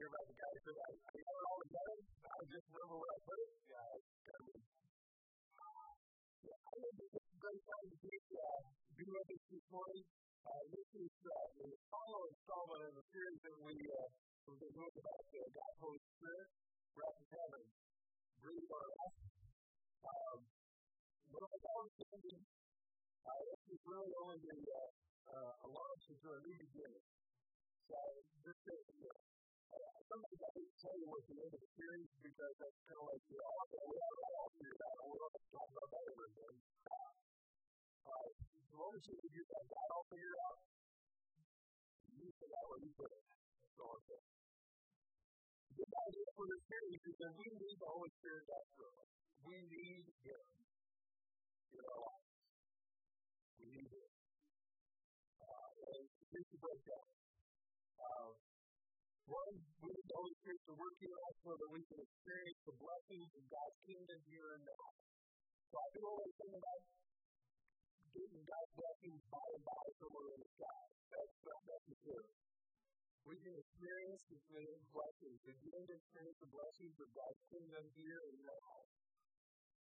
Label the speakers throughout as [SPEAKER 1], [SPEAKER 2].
[SPEAKER 1] hear about the guy who said, I, got it all together. I just remember where I put it. Yeah, it's kind of yeah, I think it's a great time to be, uh, be with us this morning. Uh, this is uh, the final installment of the series that we, uh, we've been doing about uh, God's Holy Spirit. We're at heaven. Breathe our life. Um, but I was thinking, uh, this is really only the uh, uh, a launch into a new beginning. So this is, uh, sometimes Hate to tell you what the end of the series because that's kind of like, you know, okay, we have it all figured out. Going to talk about that everything. Uh, as long as you can get that God all figured out, you figure out where you put it. So so. The good idea for this series that we need the Holy Spirit desperately. We need Him in our lives. We need Him. Uh, and here's the breakdown. Uh, one, we need the Holy Spirit to work in us so that we can experience the blessings of God's kingdom here and now. So I do always think about getting God's blessings by and by somewhere in the sky. That's not necessary. We can experience the same blessings. We can experience the blessings of God's kingdom here and now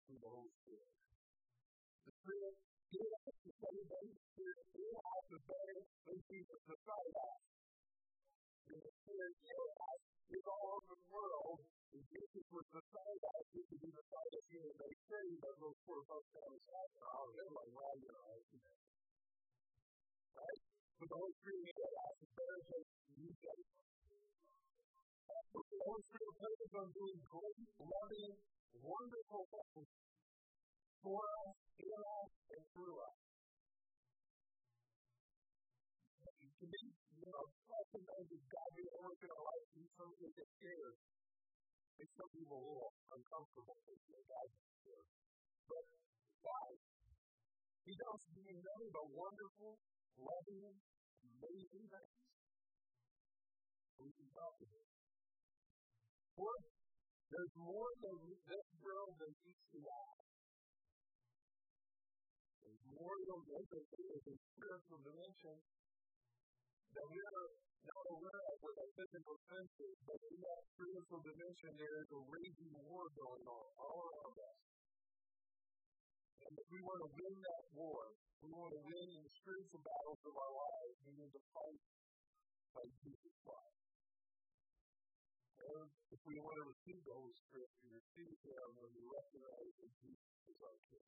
[SPEAKER 1] through the Holy Spirit. The Spirit gives us the same Holy Spirit in us the better than Jesus beside us. The Spirit in is all over the world. And Jesus was beside us. He could be beside us here. They say that those poor folks down the side are they're like, well, you know, right? But the Holy Spirit in us is better than you say. The Holy Spirit focuses on doing great, loving, wonderful things for us, in us, and through us. It can it's God being at work in our life, and some people get scared. Makes some people a little uncomfortable you know, God's scared. But why? He does doing nothing but wonderful, loving, amazing things. We can talk to him. Fourth, there's more than this world than meets the eye. There's more than this. There's a spiritual dimension that we are not aware of with our physical senses, but in that spiritual dimension there is a raging war going on all around us. And if we want to win that war, we want to win in the spiritual battles of our lives, we need to fight by Jesus Christ. And if we want to receive the Holy Spirit, we receive Him when we recognize that Jesus is our King.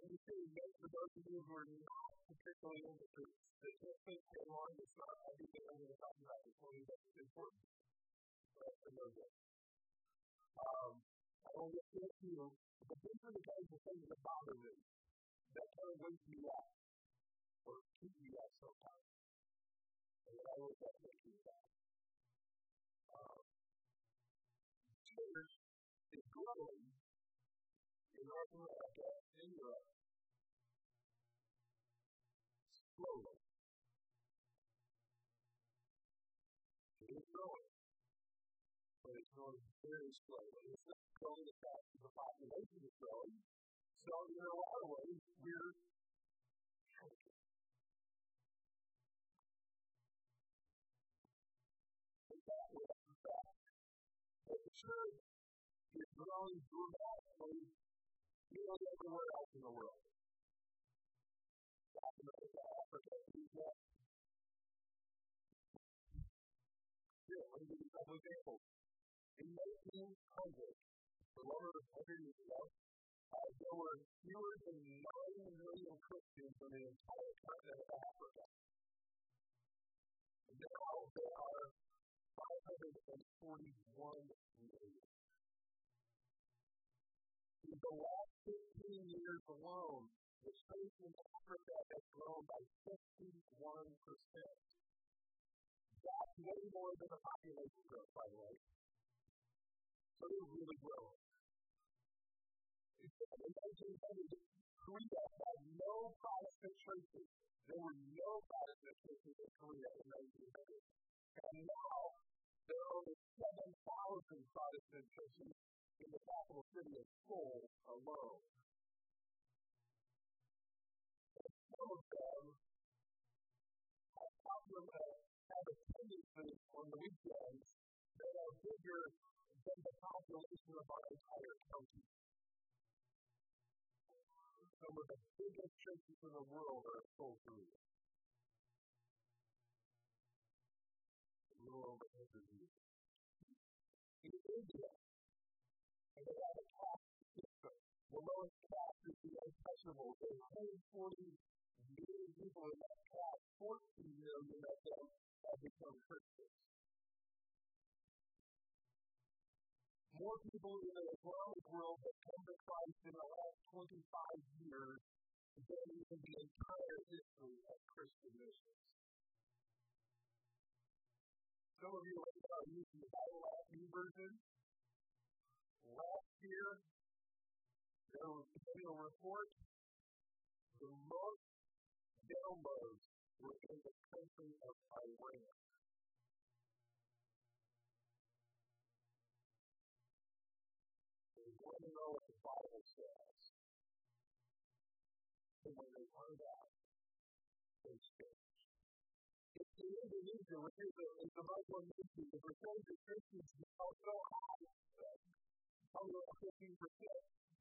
[SPEAKER 1] That you see, that for those of you who are not particularly into this, that just think that long is not everything I'm going to talk but important us to know this. Um, I want to get to you, but these are the kinds of things that bother me, that kind of wake me up, or keep me up sometimes. And then I look at waking up. Um, church is growing in North America and Europe slowly. It is growing, but it's growing very slowly. It's not growing as fast as the population is growing. So, in a lot of ways, we're the church is growing dramatically nearly everywhere else in the world. In 1900, the over 100 years ago, uh, there were fewer than 9 million Christians in the entire continent of Africa. Now there are 541 million. In the last 15 years alone, the church in Africa has grown by 51%. That's way more than the population growth, by the way. So they're really growing. In 1900, Korea had no Protestant churches. There were no Protestant churches in Korea in 1900. And now, there are over 7,000 Protestant churches in the capital city of Seoul alone. And some of them have, popular, have attendances on the weekends that are bigger than the population of our entire county. Some of the biggest churches in the world are Seoul, Korea. A little over 100 years. In India, and they have a caste system. The lowest is the untouchable. There's 140 million people in that caste. 14 million of them have become Christians. More people in the Islamic world have come to Christ in the last 25 years than in the entire history of Christian missions. Some of you are using the Bible version. Last year, there was a report the most downloads were in the country of Iran. They want to know what the Bible says. And when they find out, they change. It's in Indonesia, which is a, is a Muslim nation, the percentage of Christians is so high, about 15%,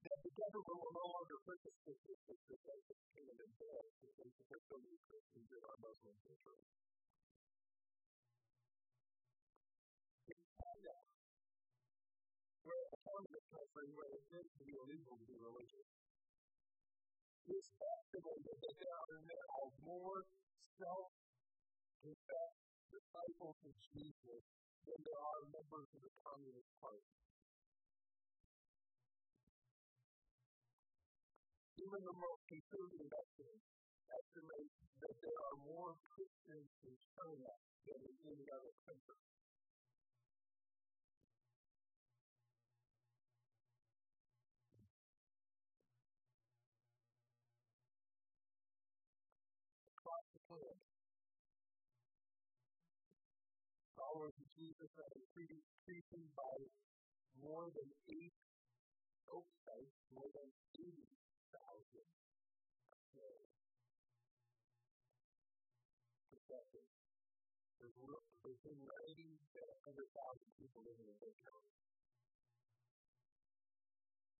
[SPEAKER 1] that the government will no longer purchase statistics that they can and dead because they support so many Christians that are Muslim countries. In China, where a communist country where it tends to be illegal to be religious, it's estimated that there are now more self-confessed disciples of Jesus than there are members of the Communist Party. Even the most conservative estimates estimate that there are more Christians in China than in any other country. Followers of Jesus are increasing by more than eight, oh, sorry, more than 80 There's, there's been 90 to 100,000 people living in Lake County.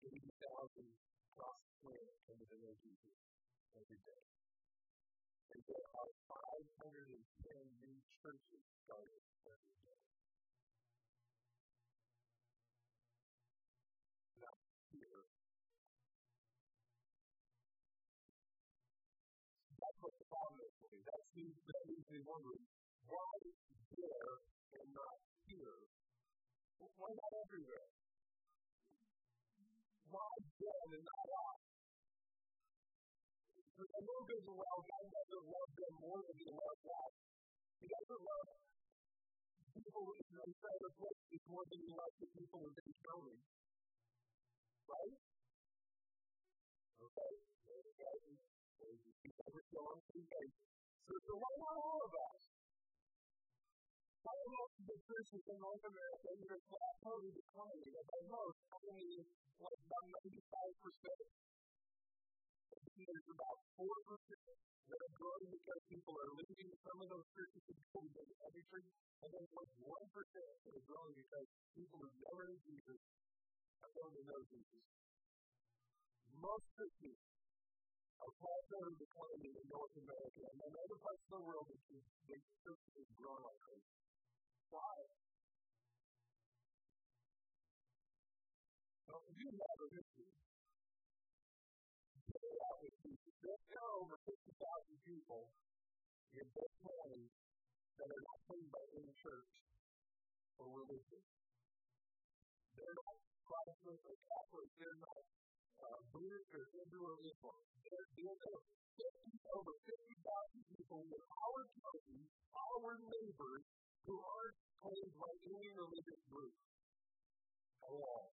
[SPEAKER 1] 80,000 across the planet come to know Jesus every day. And there are 510 new churches started every day. That seems that me wondering why there and not here? Why not everywhere? Why them and not us? I know there's a well, God doesn't love them more than He loves us. He doesn't love people inside of places more than He loves the people in Dade County. Right? Okay. Because it's going through faith. So, so why not all of us? Why not the Christians in North America that are totally declining? As I know, only like about 95%. There's about 4% that are growing because people are leaving some of those churches to become big every church, and then like 1% that are growing because people who never knew Jesus are going to know Jesus. Most Christians are plateauing declining in North America, and in other parts of the world, the church is growing like crazy. Why? Well, you have a history, there are over 50,000 people in this county that are not saved by any church or religion. They're not Protestant or Catholic. They're not uh, Buddhist or Hindu or Islam. There, there are 50, over 50,000 people in our county, our neighbors, who aren't any religious group at all.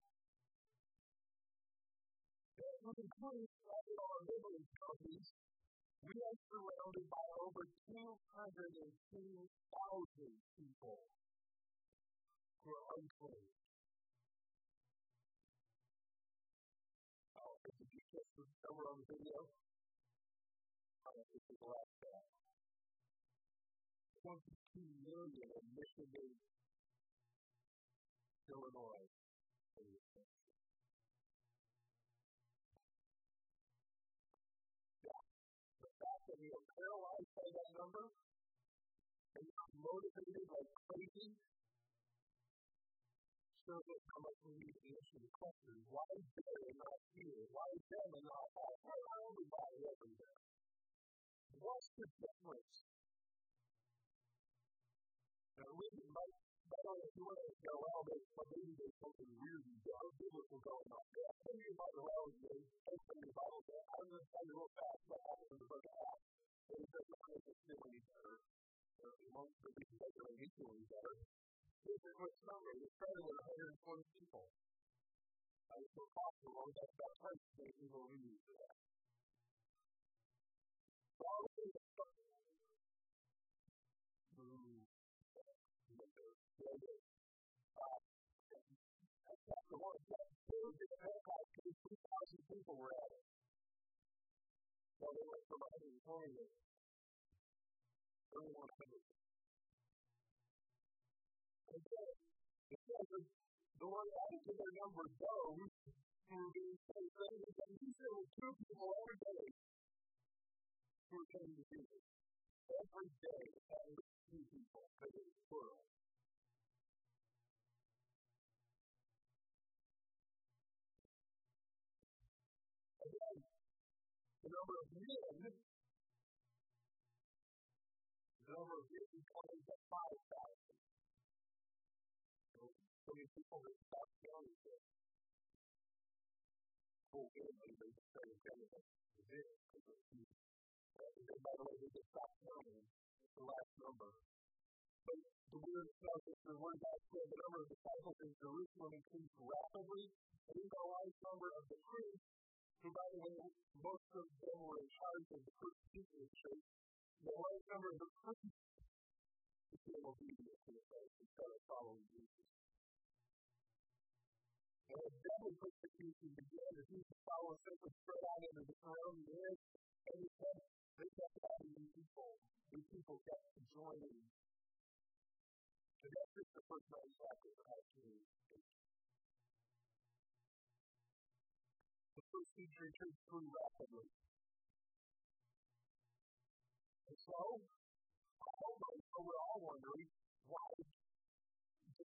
[SPEAKER 1] That would include all our liberty parties. We are surrounded by over 202,000 people who are unclean. The number on the video, I don't know if this is the last stat. 22 million in Michigan, Illinois, that we are paralyzed by that number and motivated like crazy us how much we need to answer the question why is there and not here? Why is them and not us? Why are everybody everywhere? What's the difference? Now, we might, I don't know if you want to go, well, there's, maybe there's something weird and biblical going on. Yeah, maybe you might go, well, open your Bible, I'm going to tell you real fast what happened in the book of Acts things that not necessarily better, or amongst the people that are equally better. Is what's number. It started with 120 people. I was so possible that about twice as many people who used that. So I hmm. was in the front. Chapter 1, chapter 2, the Pentecost, 2,000 people were at it. So they went from 120 3100. And then, it the Lord added to their number who were being saved. And he said with two people every day who were coming to Jesus. Every day, at least two people, because it was plural. Again, the number of men the number of years coming to 5,000. So many people that stop started counting it. Is it? And by the way, they just. It's the last number. But the word tells us the word said the number of disciples in Jerusalem increased rapidly, and even the number of the priests, who by the way, most of them were in charge of the first church, the large number of the priests became obedient to the faith and started following Jesus. And as devil persecution began, as Jesus' followers simply spread out into the area, and he said, they kept adding new people. New people kept joining. And that's just the first nine chapters of Acts 2. The first rapidly. And so, almost, so we're all wondering, why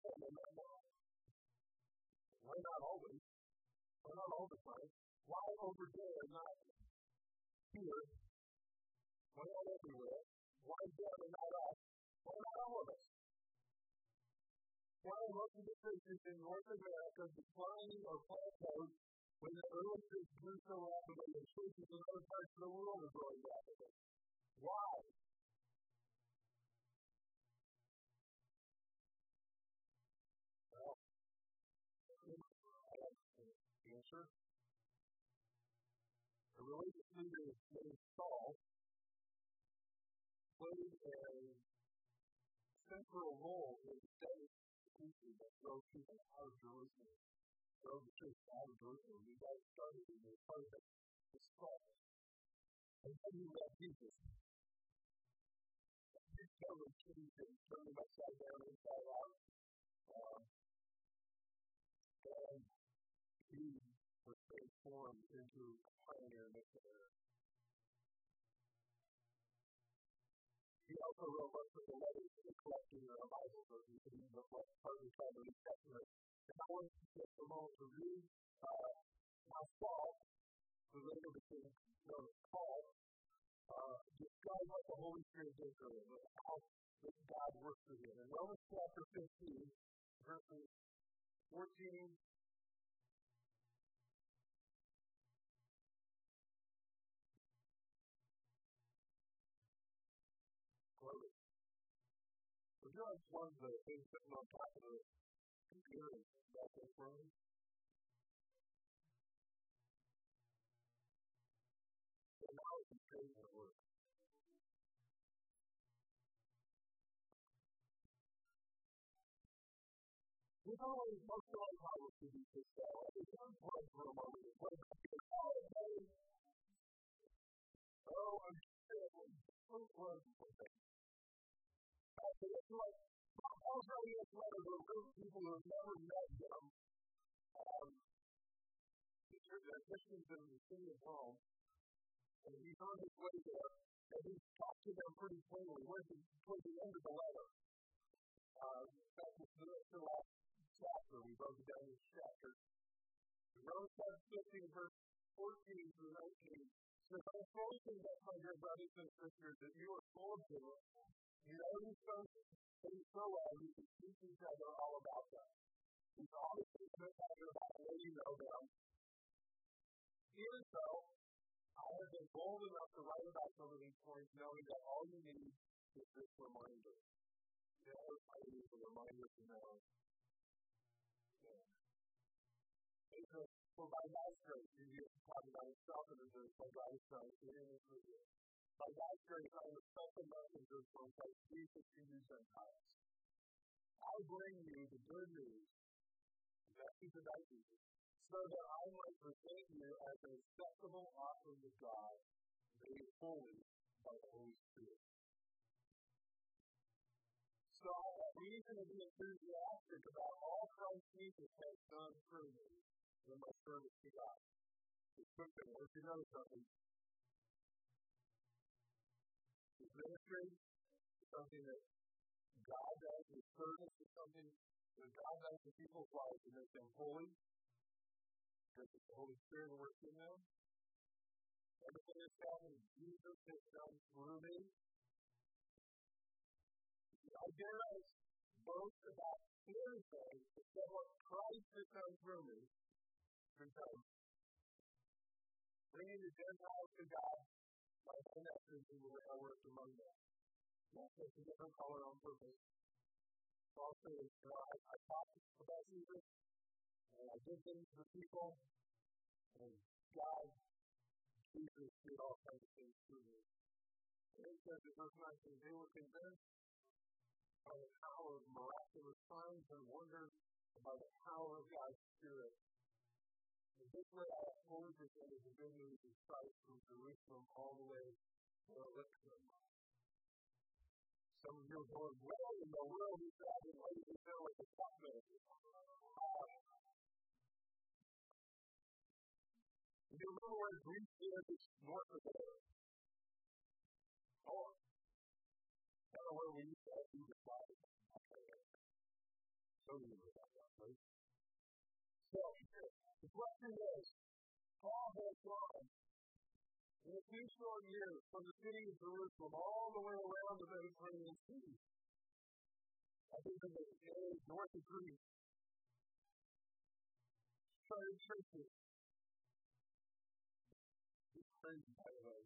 [SPEAKER 1] and not now? Not always? Why not all the time? Why over there not here? Why not everywhere? Why them not us? Why not all of us? Why are most of the churches in North America declining or plateaued when the early church grew so rapidly and churches in other parts of the world are growing rapidly? Why? Religious leader named Saul played a central role in the demonstration that drove people out of Jerusalem, drove the church out of Jerusalem. You guys started in the that was Saul. And then you got Jesus totally changed and turned him upside down inside out. Um, and he was transformed into pioneer missionary. He also wrote most of the letters in the collection of the Bible, you can read what partly called the New Testament. And I want to take a moment to read uh, who later became known as Paul, uh, describe what the Holy Spirit did for him, how God worked for him. In Romans chapter 15, verses 14 just one of the things sitting on top of the computer back in front of? So now it's paid at work. We always most of our power to be to sell. It's one point for a moment. When oh, I'm still, oh, well, okay. Actually, it's like, Paul's writing this letter to a group of people who have never met him. Um, they're Christians in the city of Rome, and he's on his way there, and he's talked to them pretty plainly. Where's the, towards the end of the letter? Uh, that was the, the last chapter. We broke it down in chapter. Romans chapter 15, verse 14 through 19. So I'm forcing that, my dear brothers and sisters, that you are full of joy, you know these things, things so well, you can teach each other all about them. He's always been good about the way you know them. Even so, I have been bold enough to write about some of these points, knowing that all you need is this reminder. You know, I a reminder to know. Yeah. For by God's grace, he is talking about himself and the by God's grace, he is by God's grace, I am special messenger from Christ Jesus to you Gentiles. I bring you the good news, the message about Jesus, so that I might present you as an acceptable offering to God, made holy by the Holy Spirit. So I have reason to be enthusiastic about all Christ Jesus has done for me in my service to God. It's good to you know something, ministry is something that God does, His service is something that God does in people's lives to make them holy, because the Holy Spirit works in them. Everything that's happened, Jesus has done through me. I dare us boast about anything except what Christ has done through me. Because bringing the Gentiles to God my connections the way I work among them. Not just a different color on purpose. Also, you know, I, I talk about Jesus, and I give things to people, and God, Jesus did all kinds of things through me. And it says in verse 19, they were convinced by the power of miraculous signs and wonders, by the power of God's Spirit this way I the good news of Christ from Jerusalem all the way to Illyricum. Some of you are going, where in the world is that in Illyricum with the prophet? You remember where Greece is? North of there. Oh, I don't know where we used to have Egypt. So you remember that, right? So, the is, Paul has gone in a few short years from the city of Jerusalem all the way around the Mediterranean Sea. I think in the area north of Greece. Started churches. It's crazy, by the way.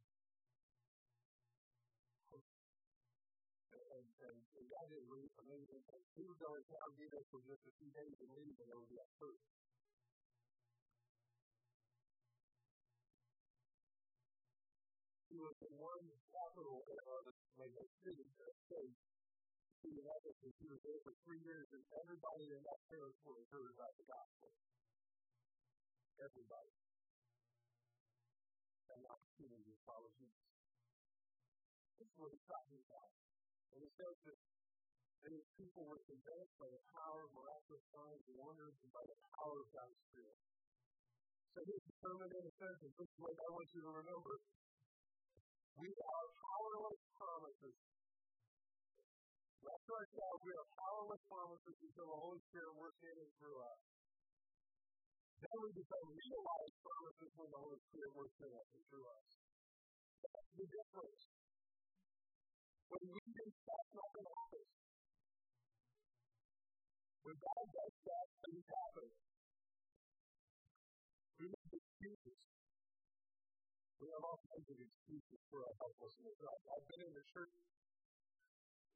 [SPEAKER 1] And, that is really amazing. He was going to Algeria for just a few days and leave, and there would be a church. Like a city, a state. He had it, he was there for three years, and everybody in that territory heard about the gospel. Everybody. And the opportunity to follow Jesus. That's what he's talking about. And he says that these people were convinced by the power of miraculous signs and wonders and by the power of God's Spirit. So he's determined in a sense, this is what I want you to remember. Promises. That's right, God. We are powerless promises until the Holy Spirit works in and through us. Then we become realized promises when the Holy Spirit works in us and through us. That's the difference. When we do stuff, nothing happens. When God does that, things happen. We make excuses. We have all kinds of excuses for our helplessness. I've been in the church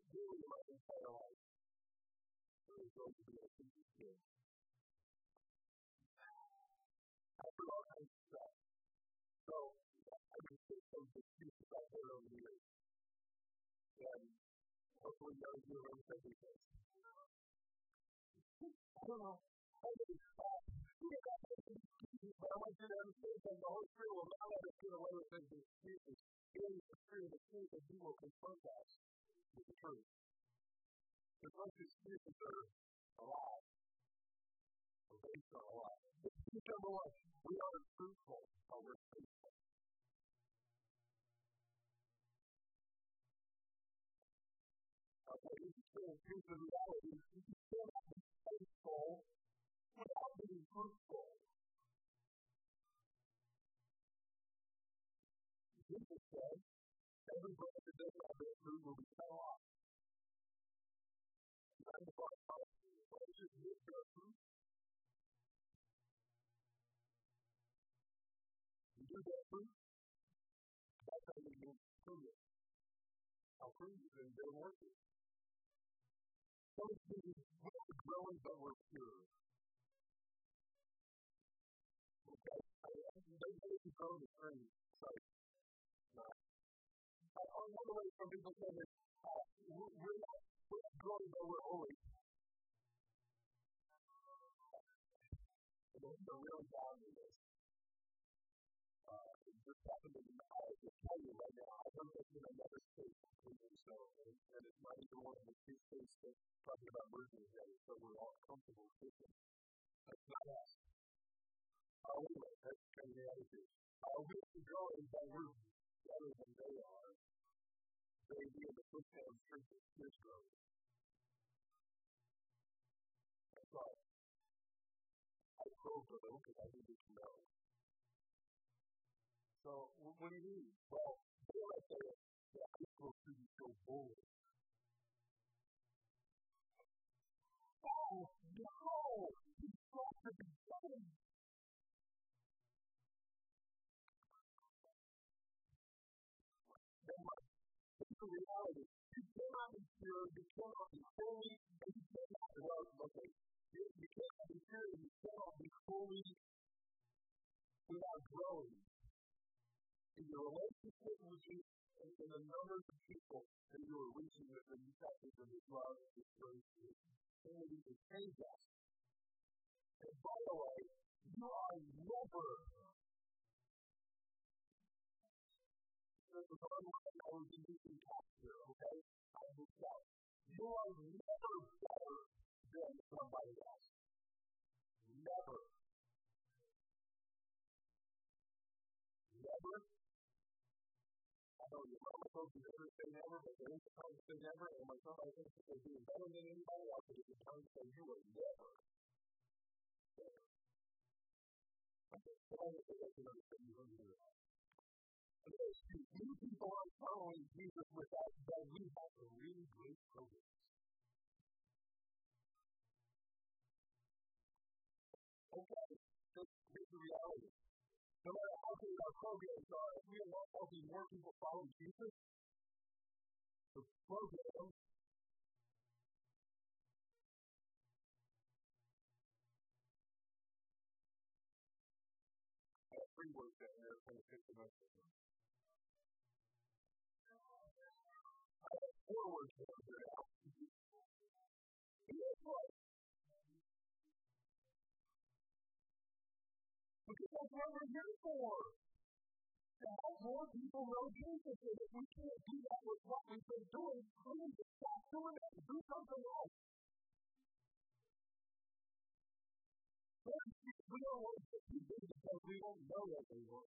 [SPEAKER 1] really my entire life. going to be a teacher's kid. After all kinds of stuff. So, I can see some excuses out there over the years. And hopefully none of you are going to say these I don't know. I think, uh, but I want you to understand that the Holy Spirit will not let us get away with those excuses. Is the Spirit of truth that He will confront us with the truth. Because most excuses are a lie. Or based on a lie. Excuse number one, we are truthful, but we're faithful. Okay, here's the reality. You cannot be faithful without being truthful. Jesus said, every brother that does not bear fruit will be cut off. Of. You do bear fruit, that's how you get fruit. How fruit is in their working. Some of you, we're growing, but we're pure. Okay? I, they, they grow the tree. Sorry. I, I one way some people say that uh, we're, we're not growing, but we're holy. The, the real value is uh, just happened to be, I just tell you right now, I heard this in another state and, and it's not even one of the two states talking about merging together, so we're all comfortable with it. That's not us. Uh, anyway, that's kind of the attitude. We're growing, but we're than they are the idea that this has truth is growth. That's all. I probe a little because I needed to know. So, what do you mean? Well, what I say is, the high school students go bold. You cannot be holy, and you cannot, well, okay, you, cannot be pure, you cannot be holy without growing. In your relationship with Jesus, and in the numbers of people that you are reaching with, and you practice in His love, His grace, His ability to change us. And by the way, you are never the online I was using capture, okay? I moved out. You are never better than somebody else. Never. Never. I know your mama told you everything ever, but there ain't the kind of thing ever, and when somebody thinks that they're doing better than anybody else, it's the time to say you are never better. Okay, so I'm going to say that's another thing you don't do Many people are following Jesus without that we have a really great programs. Okay, so here's the reality. No matter how good our programs are, if we are not helping more people follow Jesus, the program three words down there for the fifth semester. forward towards it out. What? Because that's what we're here for. To help more people know Jesus. And if we can't do that with what we've been doing, we need to stop doing it and do something else. We don't want to do because we don't know want.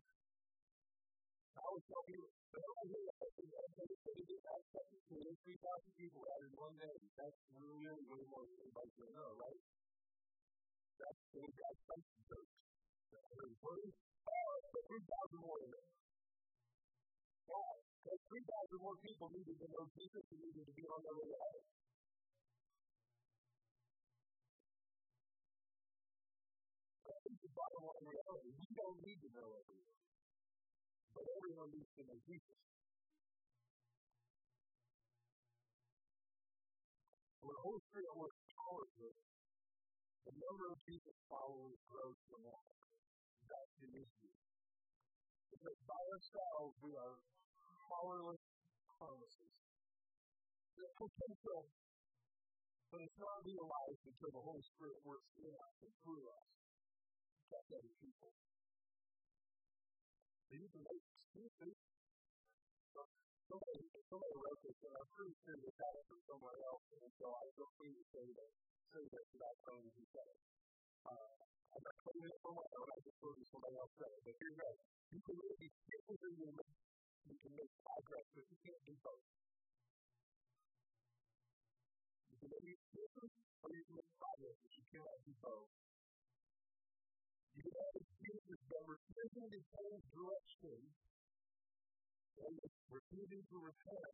[SPEAKER 1] I was telling you, thing I get that to 3,000 people in one day. That's really, really more than anybody's going to know, right? That's the way God comes to church. Oh, 3,000 more than that. Why? Because 3,000 more people needed to know Jesus and needed to be on their way to heaven. That's the bottom line reality. We don't need to know everything but everyone needs to know Jesus. We're Holy Spirit works powerfully. The number of Jesus followers grows dramatically. That's the issue. Because by ourselves, we are powerless promises. The potential, but it's not realized until the Holy Spirit works in us and through us touch other people. So you make excuses. Somebody, somebody wrote this, and I'm pretty sure they got it from somewhere else, and so I feel free to say that, say that without telling said it. Uh, I'm not claiming it for my own, I just quoted somebody else said it, but here you go. You can make excuses or you, make, you can make progress, but you can't do both. You can make excuses or you can make but you cannot do both. You can have excuses refusing to change direction and refusing to repent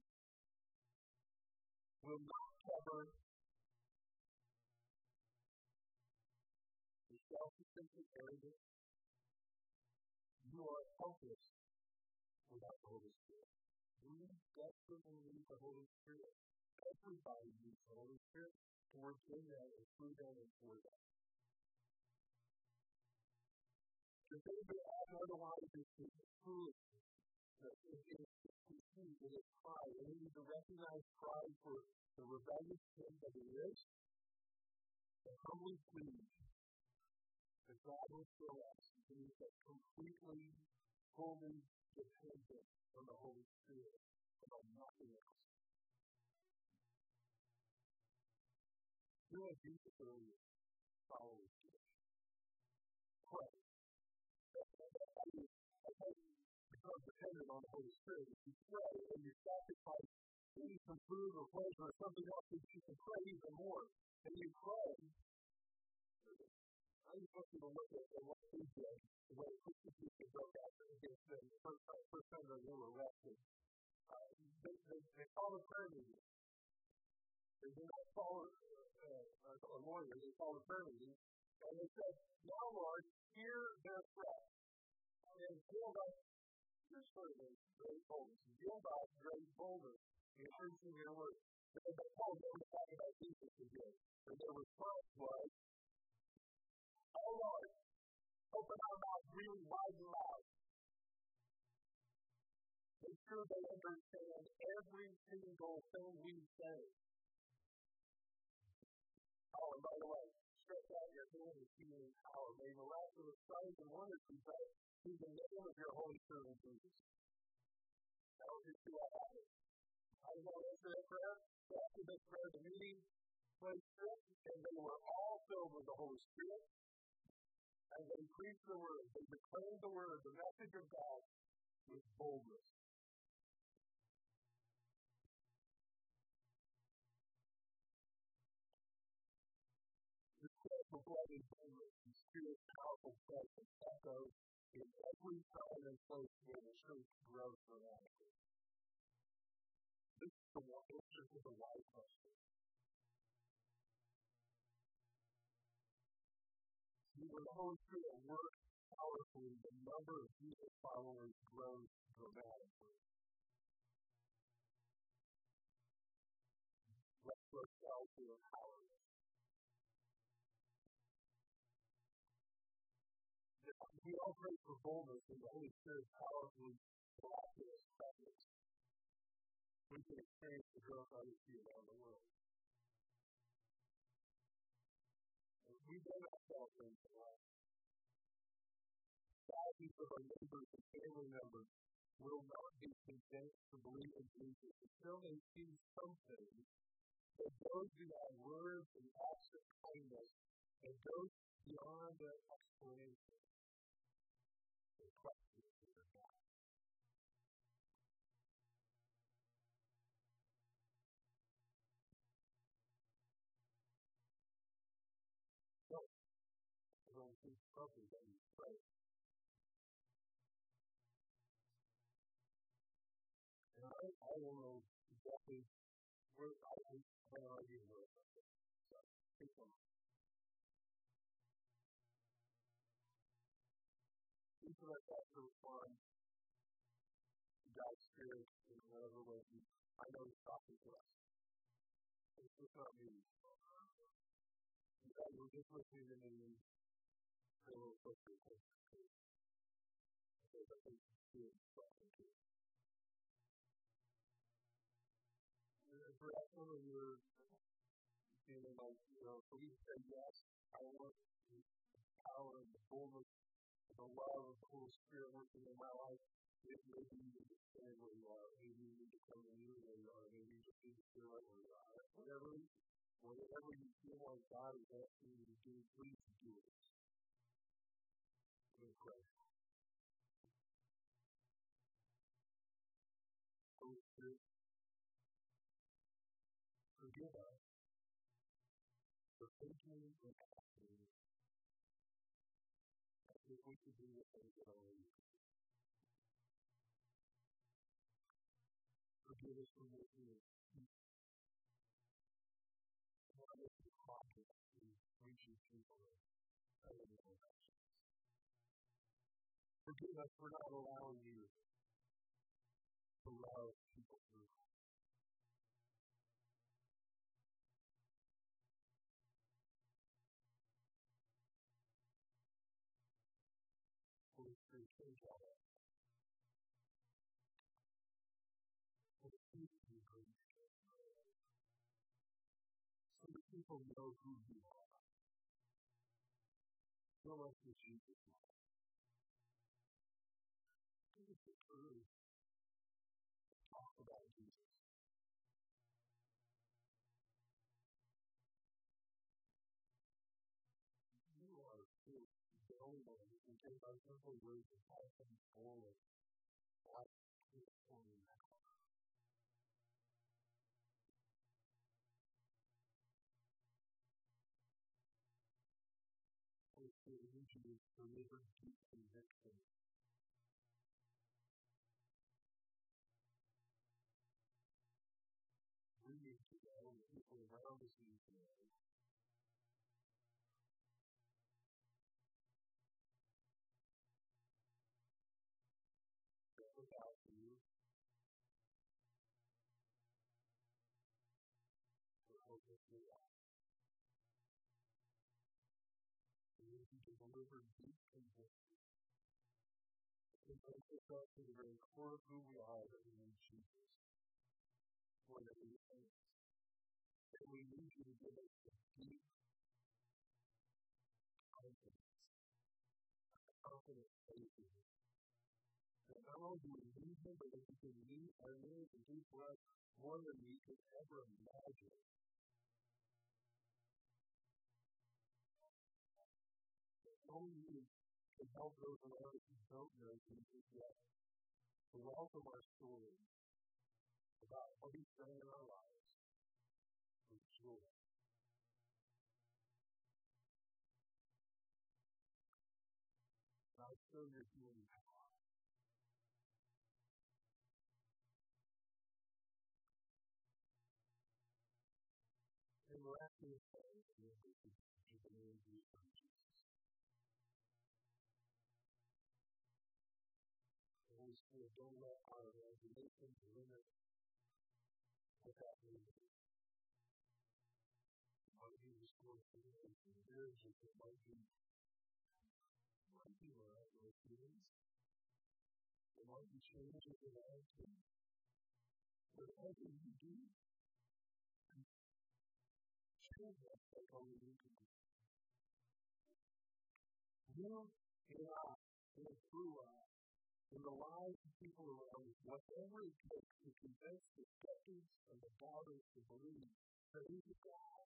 [SPEAKER 1] will not cover the self-sufficient arrogance. You are helpless without the Holy Spirit. We desperately need the Holy Spirit. Everybody needs the Holy Spirit to work in them and through them and for them. The thing that otherwise is foolishness. It is conceit, it is pride. And we need to recognize pride for the rebellious sin that it is, and humbly plead that God will fill us to be completely, fully dependent on the Holy Spirit and on nothing else. You're a beautiful followers today. Pray. Become dependent on the Holy Spirit. If you pray and you sacrifice eating some food or pleasure or something else, you can pray even more. And you pray. I just want you to look at what he did, the way persecution broke out against them the first time, first time they were arrested. Uh, they, they, they called a prayer meeting. They did not call uh, a lawyer, they called a prayer meeting. And they said, Now, Lord, hear their threat. And build up your servant, great boldness. Build up great boldness in preaching your word. They told them to talk about Jesus again. And their response was, Oh Lord, open our mouth really wide and loud. Make sure they understand every single thing we say. Oh, and by the way, stretch out your hand and see power. May miraculous signs and wonders be done through the name of your Holy Spirit, Jesus. That was just what happened. I was going to answer that prayer. So after this prayer, the meeting place stripped, and they were all filled with the Holy Spirit. And they preached the word, they declared the word, the message of God with boldness. The spiritual blood is boldness, the spirit's powerful presence echoes in every and place where the church grows dramatically. This is the answer to the why question. See, when the Holy Spirit works powerfully, the number of Jesus followers grows dramatically. Let's ourselves who are powerless. We all pray for boldness in the Holy Spirit powerfully miraculous presence. We can experience the growth others see around the world. we bring ourselves into life. Thousands of our neighbors and family members will not be convinced to believe in Jesus until they see something that goes beyond words and acts of kindness and goes beyond their explanation. So, see something that we pray. And I, I don't know exactly where I think I no idea where. So, take us to respond to God's Spirit in whatever way I know He's talking to us. It's just not me. Guys were just listening to me a little. I think something too. And perhaps of you feeling like, you know, so we say yes, I want the power and the fullness the love of the Holy Spirit working in my life. Need to stand where you uh, are. Maybe you need to come in where you are. Uh, Maybe you just need to uh, feel where you are. Whatever, whatever you feel like God is asking you to do, please do it. Me pray. Holy Spirit, forgive us for thinking and acting as we do the things that only you. Forgive us for making it not as the pocket in reaching people and telling them actions. Forgive us for not allowing you to love people through. To you, so that people know who you are. Fill us with Jesus' love. Give us the courage take our simple words and pass them forward. Please pour me now. Holy Spirit, we need you to deliver deep conviction. We need to know the people around us need to. Deliver deep conviction. Convince us to the very core of who we are that we need Jesus. More than anything else. And we need you to give us the deep confidence. a Confident faith in you. That not only do we need him, but that he can meet our needs and do for us more than we could ever imagine. Only you can help those around us who don't know Jesus yet to welcome our story about what he's done in our lives with joy. God, show your healing power. And we're asking you to pray for your people in the name of Jesus. Holy Spirit, don't let our imaginations limit what that means. Might be you in marriages, it might be might be miraculous healings. It might changes in attitude. Whatever you do, change us only you can do. You and I, and through us, in the lives of people around us, whatever it takes to convince the skeptics and the doubters to believe that He's God